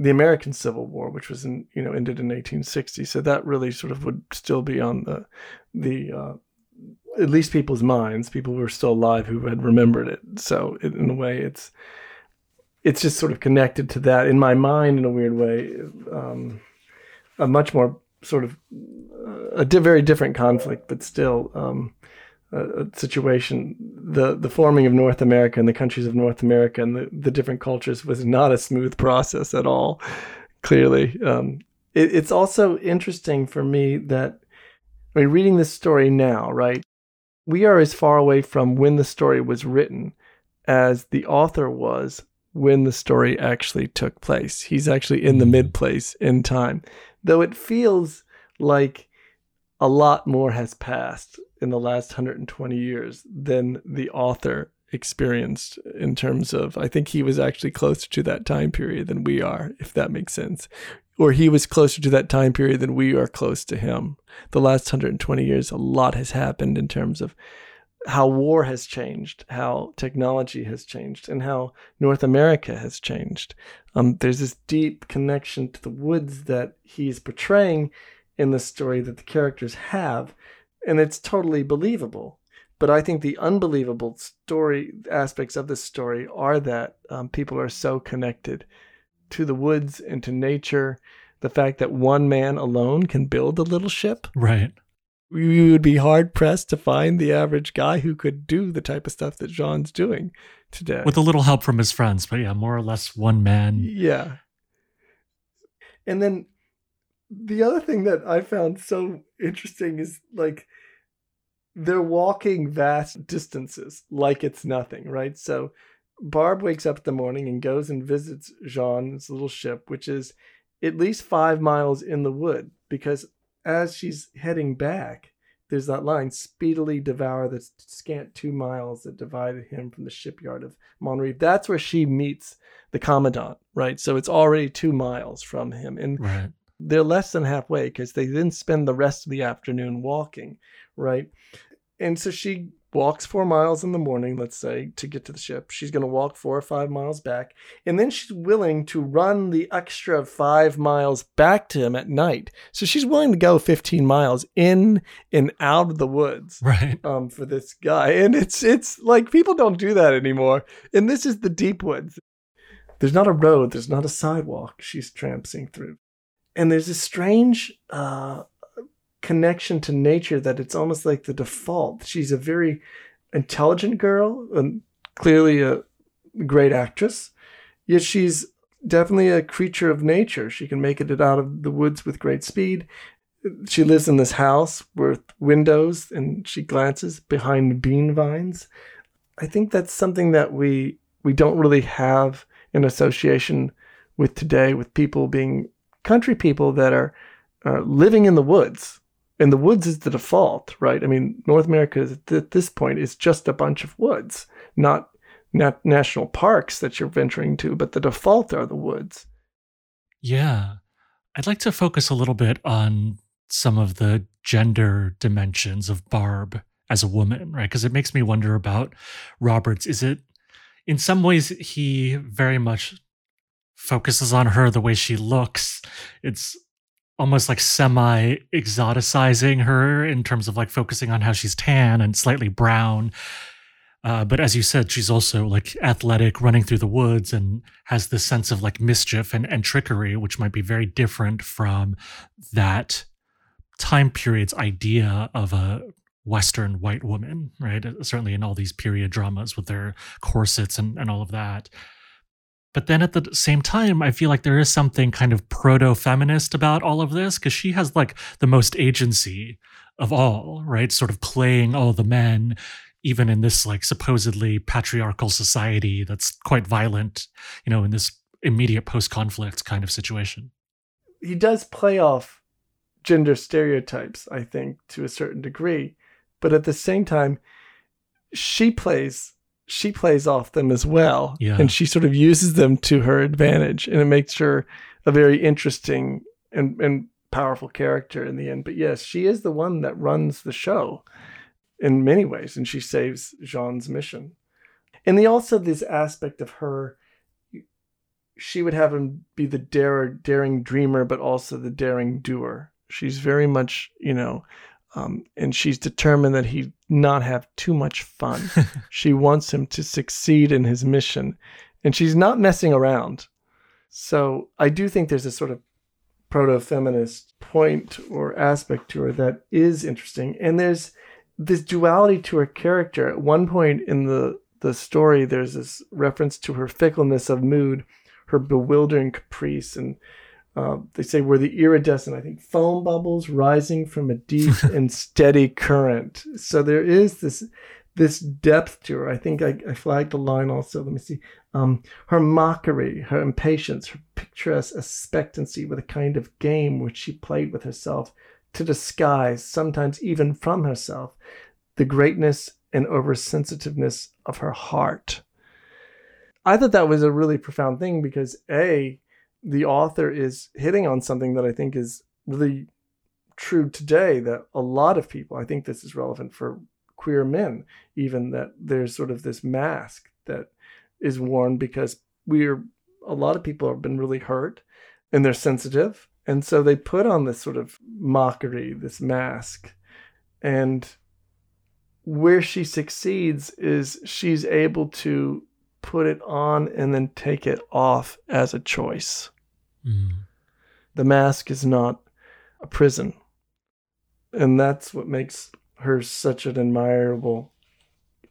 the American Civil War, which was in you know ended in 1860. So that really sort of would still be on the the uh, at least people's minds. People who were still alive who had remembered it. So it, in a way, it's it's just sort of connected to that in my mind in a weird way. Um, a much more sort of a di- very different conflict, but still um, a, situation. The the forming of North America and the countries of North America and the, the different cultures was not a smooth process at all. Clearly, um, it, it's also interesting for me that I mean, reading this story now, right? We are as far away from when the story was written as the author was when the story actually took place. He's actually in the mid place in time though it feels like a lot more has passed in the last 120 years than the author experienced in terms of I think he was actually closer to that time period than we are if that makes sense or he was closer to that time period than we are close to him the last 120 years a lot has happened in terms of how war has changed, how technology has changed, and how North America has changed. Um, there's this deep connection to the woods that he's portraying in the story that the characters have, and it's totally believable. But I think the unbelievable story aspects of this story are that um, people are so connected to the woods and to nature. The fact that one man alone can build a little ship, right? we would be hard pressed to find the average guy who could do the type of stuff that Jean's doing today. With a little help from his friends, but yeah, more or less one man. Yeah. And then the other thing that I found so interesting is like they're walking vast distances like it's nothing, right? So Barbe wakes up in the morning and goes and visits Jean's little ship, which is at least five miles in the wood, because as she's heading back, there's that line speedily devour the scant two miles that divided him from the shipyard of Monterey. That's where she meets the commandant, right? So it's already two miles from him. And Right. They're less than halfway because they then spend the rest of the afternoon walking, right? And so she walks four miles in the morning, let's say, to get to the ship. She's going to walk four or five miles back. And then she's willing to run the extra five miles back to him at night. So she's willing to go 15 miles in and out of the woods Right. um, for this guy. And it's it's like people don't do that anymore. And this is the deep woods. There's not a road, there's not a sidewalk she's tramping through. And there's a strange uh, connection to nature that it's almost like the default. She's a very intelligent girl and clearly a great actress, yet she's definitely a creature of nature. She can make it out of the woods with great speed. She lives in this house with windows and she glances behind bean vines. I think that's something that we we don't really have in association with today with people being country people that are uh, living in the woods. And the woods is the default, right? I mean, North America is, at this point is just a bunch of woods, not not national parks that you're venturing to, but the default are the woods. Yeah. I'd like to focus a little bit on some of the gender dimensions of Barbe as a woman, right? Because it makes me wonder about Roberts. Is it, in some ways, he very much focuses on her the way she looks. It's almost like semi exoticizing her in terms of like focusing on how she's tan and slightly brown. Uh, but as you said, she's also like athletic, running through the woods, and has this sense of like mischief and, and trickery, which might be very different from that time period's idea of a Western white woman, right? Certainly in all these period dramas with their corsets and, and all of that. But then at the same time, I feel like there is something kind of proto feminist about all of this because she has like the most agency of all, right? Sort of playing all the men, even in this like supposedly patriarchal society that's quite violent, you know, in this immediate post conflict kind of situation. He does play off gender stereotypes, I think, to a certain degree, but at the same time, she plays she plays off them as well, Yeah. and she sort of uses them to her advantage, and it makes her a very interesting and and powerful character in the end. But yes, she is the one that runs the show in many ways, and she saves Jean's mission. And the also this aspect of her she would have him be the dare, daring dreamer, but also the daring doer. She's very much, you know, um, and she's determined that he not have too much fun. she wants him to succeed in his mission, and she's not messing around. So I do think there's a sort of proto-feminist point or aspect to her that is interesting, and there's this duality to her character. At one point in the the story, there's this reference to her fickleness of mood her bewildering caprice and uh, they say we're the iridescent i think foam bubbles rising from a deep and steady current. So there is this this depth to her. I think i, I flagged the line also let me see. Um, her mockery her impatience her picturesque expectancy with a kind of game which she played with herself to disguise sometimes even from herself the greatness and oversensitiveness of her heart. I thought that was a really profound thing because a the author is hitting on something that I think is really true today that a lot of people I think this is relevant for queer men even that there's sort of this mask that is worn because we're a lot of people have been really hurt and they're sensitive. And so they put on this sort of mockery this mask. And where she succeeds is she's able to put it on and then take it off as a choice. Mm. The mask is not a prison. And that's what makes her such an admirable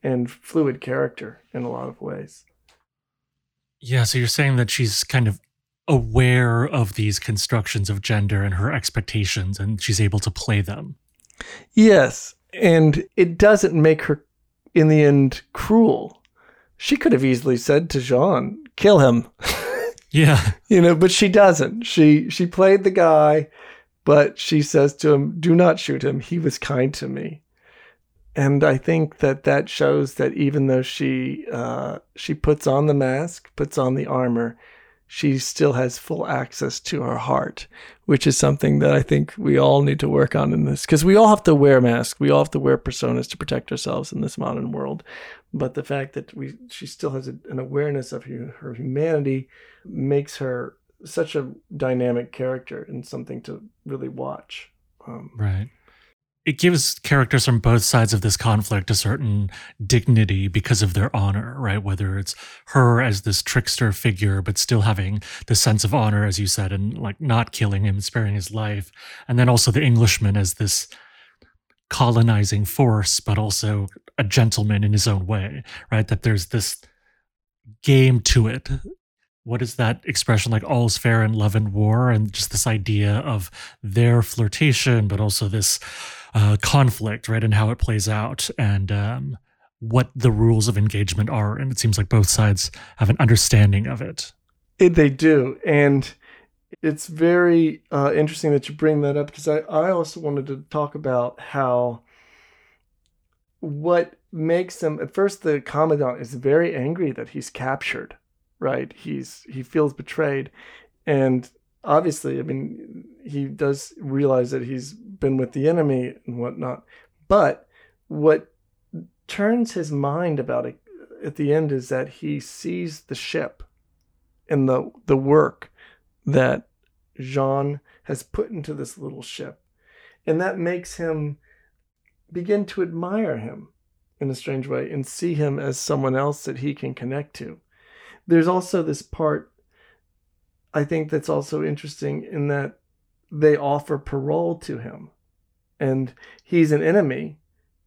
and fluid character in a lot of ways. Yeah, so you're saying that she's kind of aware of these constructions of gender and her expectations, and she's able to play them. Yes. And it doesn't make her, in the end, cruel she could have easily said to Jean, "Kill him." Yeah. you know, but she doesn't. She she played the guy, but she says to him, "Do not shoot him. He was kind to me." And I think that that shows that even though she uh, she puts on the mask, puts on the armor, she still has full access to her heart, which is something that I think we all need to work on in this because we all have to wear masks, we all have to wear personas to protect ourselves in this modern world. But the fact that we she still has a, an awareness of her, her humanity makes her such a dynamic character and something to really watch. Um, right. It gives characters from both sides of this conflict a certain dignity because of their honor, right? Whether it's her as this trickster figure, but still having the sense of honor, as you said, and like not killing him, sparing his life. And then also the Englishman as this colonizing force, but also a gentleman in his own way, right? That there's this game to it what is that expression like all's fair in love and war and just this idea of their flirtation but also this uh, conflict right and how it plays out and um, what the rules of engagement are and it seems like both sides have an understanding of it, it they do and it's very uh, interesting that you bring that up because I, I also wanted to talk about how what makes him at first the commandant is very angry that he's captured right? He's he feels betrayed, and obviously, I mean, he does realize that he's been with the enemy and whatnot. But what turns his mind about it at the end is that he sees the ship and the the work that Jean has put into this little ship, and that makes him begin to admire him in a strange way and see him as someone else that he can connect to there's also this part I think that's also interesting in that they offer parole to him and he's an enemy,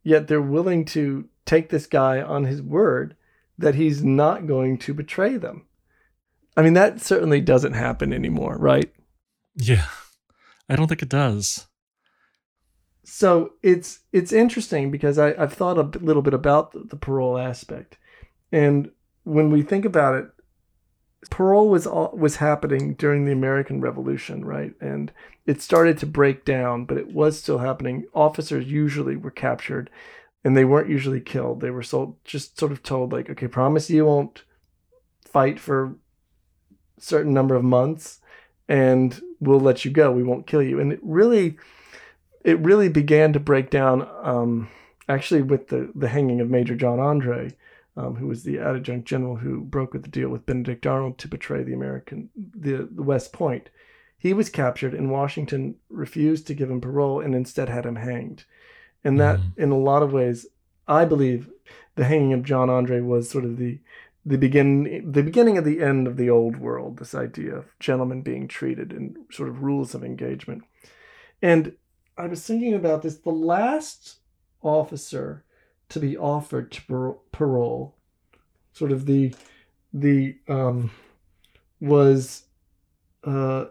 yet they're willing to take this guy on his word that he's not going to betray them. I mean, that certainly doesn't happen anymore, right? Yeah. I don't think it does. So it's it's interesting because I, I've thought a little bit about the, the parole aspect. And when we think about it, parole was was happening during the American Revolution, right? And it started to break down, but it was still happening. Officers usually were captured, and they weren't usually killed. They were so just sort of told, like, okay, promise you won't fight for certain number of months, and we'll let you go. We won't kill you. And it really, it really began to break down. Um, actually, with the the hanging of Major John Andre um, who was the adjutant general who brokered the deal with Benedict Arnold to betray the American the, the West Point. He was captured, and Washington refused to give him parole and instead had him hanged. And that, mm. in a lot of ways, I believe the hanging of John Andre was sort of the the begin the beginning of the end of the old world. This idea of gentlemen being treated and sort of rules of engagement. And I was thinking about this. The last officer to be offered to parole. Sort of the the um, was uh,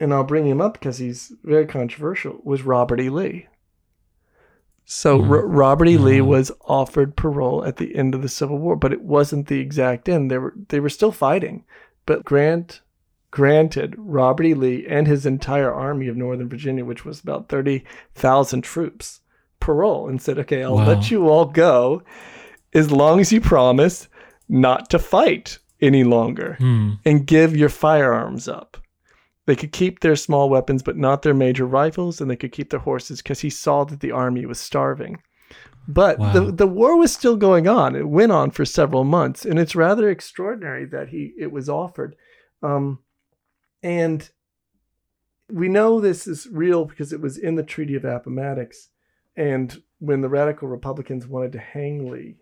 and I'll bring him up because he's very controversial. Was Robert E. Lee. So mm-hmm. R- Robert E. Mm-hmm. Lee was offered parole at the end of the Civil War, but it wasn't the exact end. They were they were still fighting, but Grant granted Robert E. Lee and his entire army of Northern Virginia, which was about thirty thousand troops, parole and said, okay, I'll wow. let you all go as long as you promise not to fight any longer hmm. and give your firearms up. They could keep their small weapons, but not their major rifles, and they could keep their horses because he saw that the army was starving. But wow. the, the war was still going on. It went on for several months, and it's rather extraordinary that he it was offered. Um, and we know this is real because it was in the Treaty of Appomattox. And when the radical Republicans wanted to hang Lee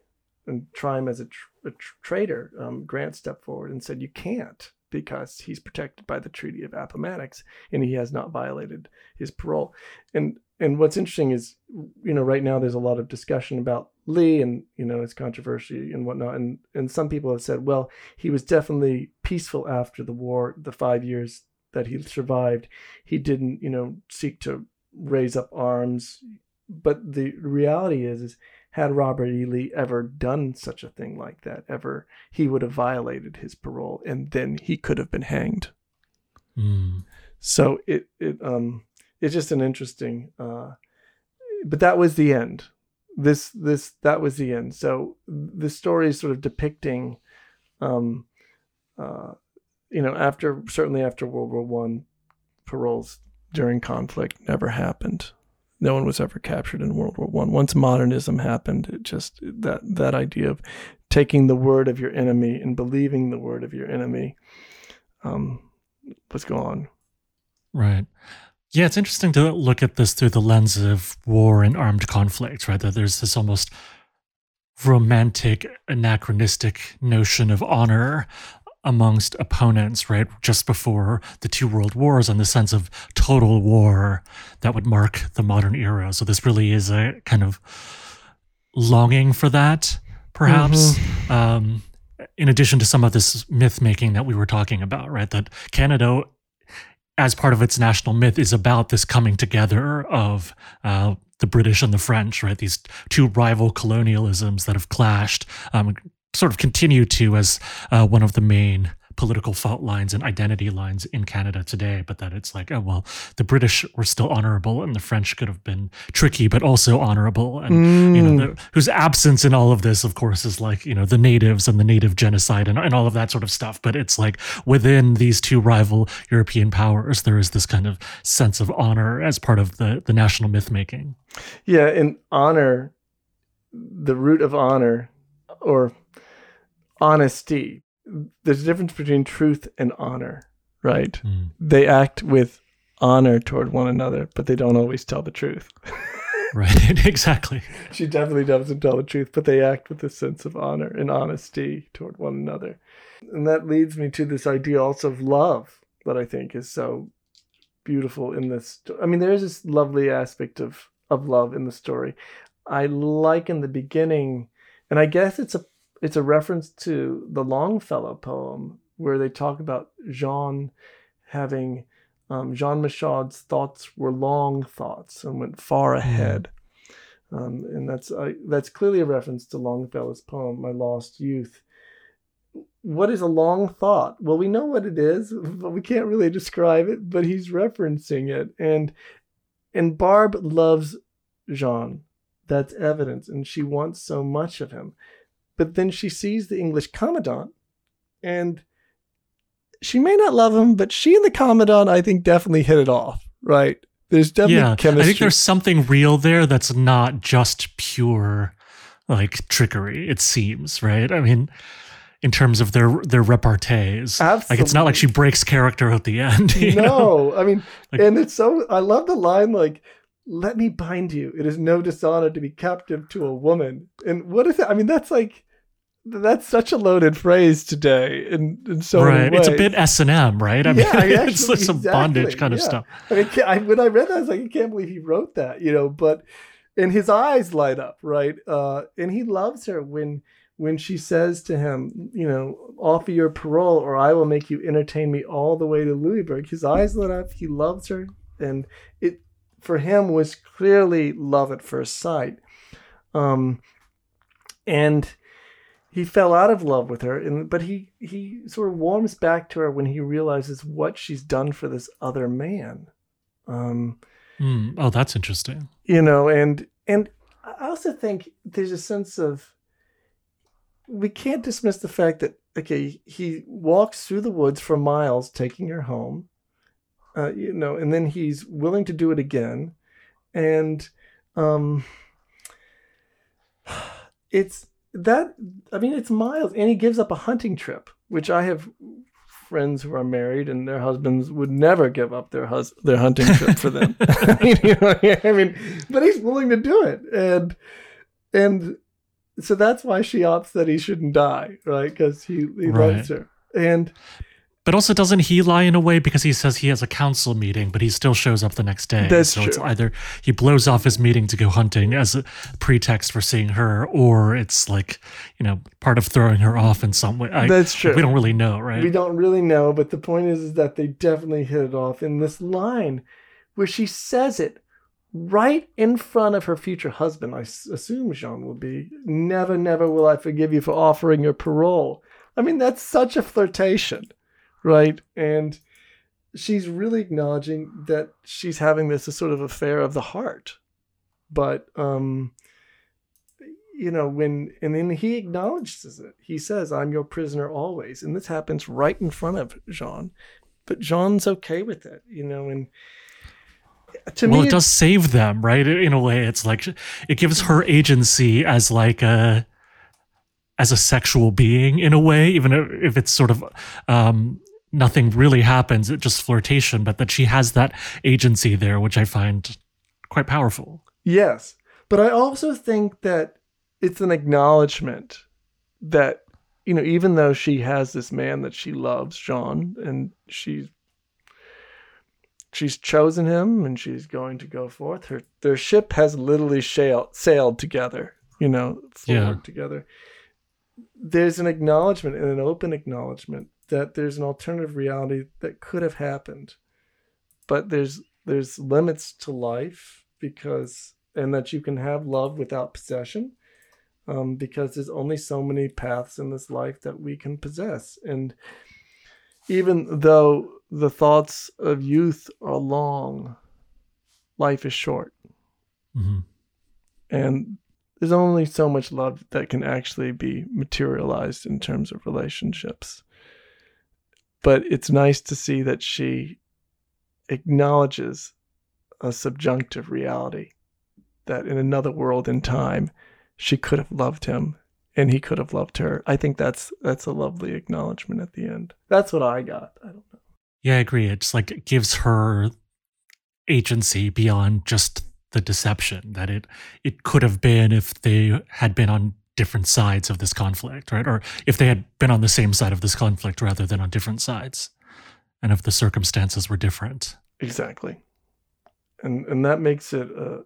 and try him as a, tr- a tr- traitor, um, Grant stepped forward and said, You can't because he's protected by the Treaty of Appomattox and he has not violated his parole. And and what's interesting is, you know, right now there's a lot of discussion about Lee and you know his controversy and whatnot, and and some people have said, well, he was definitely peaceful after the war, the five years that he survived. He didn't, you know, seek to raise up arms but the reality is, is had Robert E. Lee ever done such a thing like that, ever, he would have violated his parole and then he could have been hanged. Mm. So it, it, um, it's just an interesting, uh, but that was the end. This, this, that was the end. So the story is sort of depicting, um, uh, you know, after certainly after World War One, paroles during conflict never happened. No one was ever captured in World War One. Once modernism happened, it just that that idea of taking the word of your enemy and believing the word of your enemy um, was gone. Right. Yeah, it's interesting to look at this through the lens of war and armed conflict, right? That there's this almost romantic, anachronistic notion of honor amongst opponents, right? Just before the two world wars, and the sense of total war that would mark the modern era. So this really is a kind of longing for that, perhaps. Mm-hmm. Um, in addition to some of this myth making that we were talking about, right? That Canada, as part of its national myth, is about this coming together of uh, the British and the French, right? These two rival colonialisms that have clashed, um, sort of continue to as uh, one of the main political fault lines and identity lines in Canada today, but that it's like, oh, well, the British were still honorable and the French could have been tricky, but also honorable. And, mm. you know, mm. the, whose absence in all of this, of course, is like, you know, the natives and the native genocide and, and all of that sort of stuff. But it's like within these two rival European powers, there is this kind of sense of honor as part of the, the national myth making. Yeah. And honor, the root of honor, or honesty. There's a difference between truth and honor, right? Mm. They act with honor toward one another, but they don't always tell the truth. right, exactly. She definitely doesn't tell the truth, but they act with a sense of honor and honesty toward one another. And that leads me to this idea also of love that I think is so beautiful in this. I mean, there is this lovely aspect of, of love in the story. I like in the beginning, and I guess it's a it's a reference to the Longfellow poem where they talk about Jean having um, Jean Michaud's thoughts were long thoughts and went far hmm. ahead. Um, and that's uh, that's clearly a reference to Longfellow's poem, My Lost Youth. What is a long thought? Well, we know what it is, but we can't really describe it. But he's referencing it, and and Barbe loves Jean. That's evidence, and she wants so much of him. But then she sees the English commandant and she may not love him, but she and the commandant, I think, definitely hit it off, right? There's definitely yeah, chemistry. I think there's something real there that's not just pure like trickery, it seems, right? I mean, in terms of their their repartees. Absolutely. Like it's not like she breaks character at the end. no, know? I mean, like, and it's so I love the line like let me bind you. It is no dishonor to be captive to a woman. And what is it? I mean, that's like that's such a loaded phrase today in, in so right. many ways. It's a bit S and M, right? I yeah, mean, actually, it's like some exactly, bondage kind yeah. of stuff. I mean, I, when I read that, I was like, I can't believe he wrote that, you know. But and his eyes light up, right? Uh, and he loves her when when she says to him, you know, offer your parole, or I will make you entertain me all the way to Louisbourg. His eyes lit up. He loves her, and it for him was clearly love at first sight. Um, and he fell out of love with her and but he he sort of warms back to her when he realizes what she's done for this other man. Um mm. oh that's interesting. you know and and i also think there's a sense of we can't dismiss the fact that okay he walks through the woods for miles taking her home uh, you know and then he's willing to do it again. And um it's that I mean, it's miles, and he gives up a hunting trip, which I have friends who are married and their husbands would never give up their hus- their hunting trip for them. you know, I mean, but he's willing to do it, and and so that's why she opts that he shouldn't die, right? Because he he right. loves her, and but also, doesn't he lie in a way because he says he has a council meeting, but he still shows up the next day? That's so true. it's either he blows off his meeting to go hunting as a pretext for seeing her, or it's like you know part of throwing her off in some way. I, That's true. we don't really know, right? We don't really know, but the point is, is that they definitely hit it off in this line where she says it right in front of her future husband, I assume Jean will be, never, never will I forgive you for offering your parole. I mean, that's such a flirtation, right? And she's really acknowledging that she's having this sort of affair of the heart. But, um, you know, when, and then he acknowledges it. He says, I'm your prisoner always. And this happens right in front of Jean. But Jean's okay with it, you know, and to well, me, it does save them, right? In a way, it's like it gives her agency as like a as a sexual being in a way, even if it's sort of um, nothing really happens, it's just flirtation, but that she has that agency there, which I find quite powerful. Yes. But I also think that it's an acknowledgement that, you know, even though she has this man that she loves, Jean, and she's she's chosen him and she's going to go forth. Her their ship has literally sailed sailed together, you know, forward Yeah. together. There's an acknowledgement and an open acknowledgement that there's an alternative reality that could have happened. But there's there's limits to life because and that you can have love without possession um, because there's only so many paths in this life that we can possess. And even though the thoughts of youth are long life is short. Hmm and there's only so much love that can actually be materialized in terms of relationships but it's nice to see that she acknowledges a subjunctive reality that in another world and time she could have loved him and he could have loved her. I think that's that's a lovely acknowledgement at the end. That's what i got. I don't know. Yeah, I agree. It's like it gives her agency beyond just the deception that it it could have been if they had been on different sides of this conflict, right? Or if they had been on the same side of this conflict rather than on different sides, and if the circumstances were different. Exactly. And and that makes it uh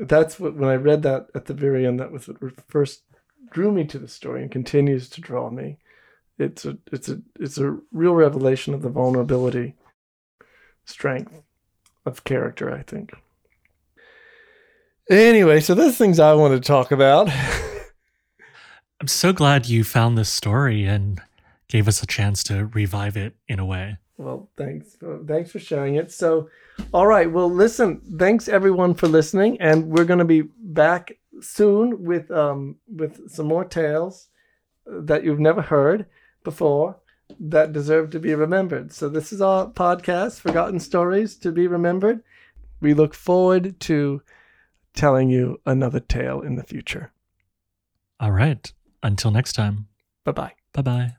that's what when I read that at the very end that was what first drew me to the story and continues to draw me. It's a it's a it's a real revelation of the vulnerability, strength of character, I think. Anyway, so those things I want to talk about. I'm so glad you found this story and gave us a chance to revive it in a way. Well, thanks. Thanks for sharing it. So, all right. Well, listen. Thanks everyone for listening, and we're going to be back soon with um with some more tales that you've never heard before that deserve to be remembered. So this is our podcast, Forgotten Stories to be Remembered. We look forward to telling you another tale in the future. All right. Until next time. Bye bye. Bye bye.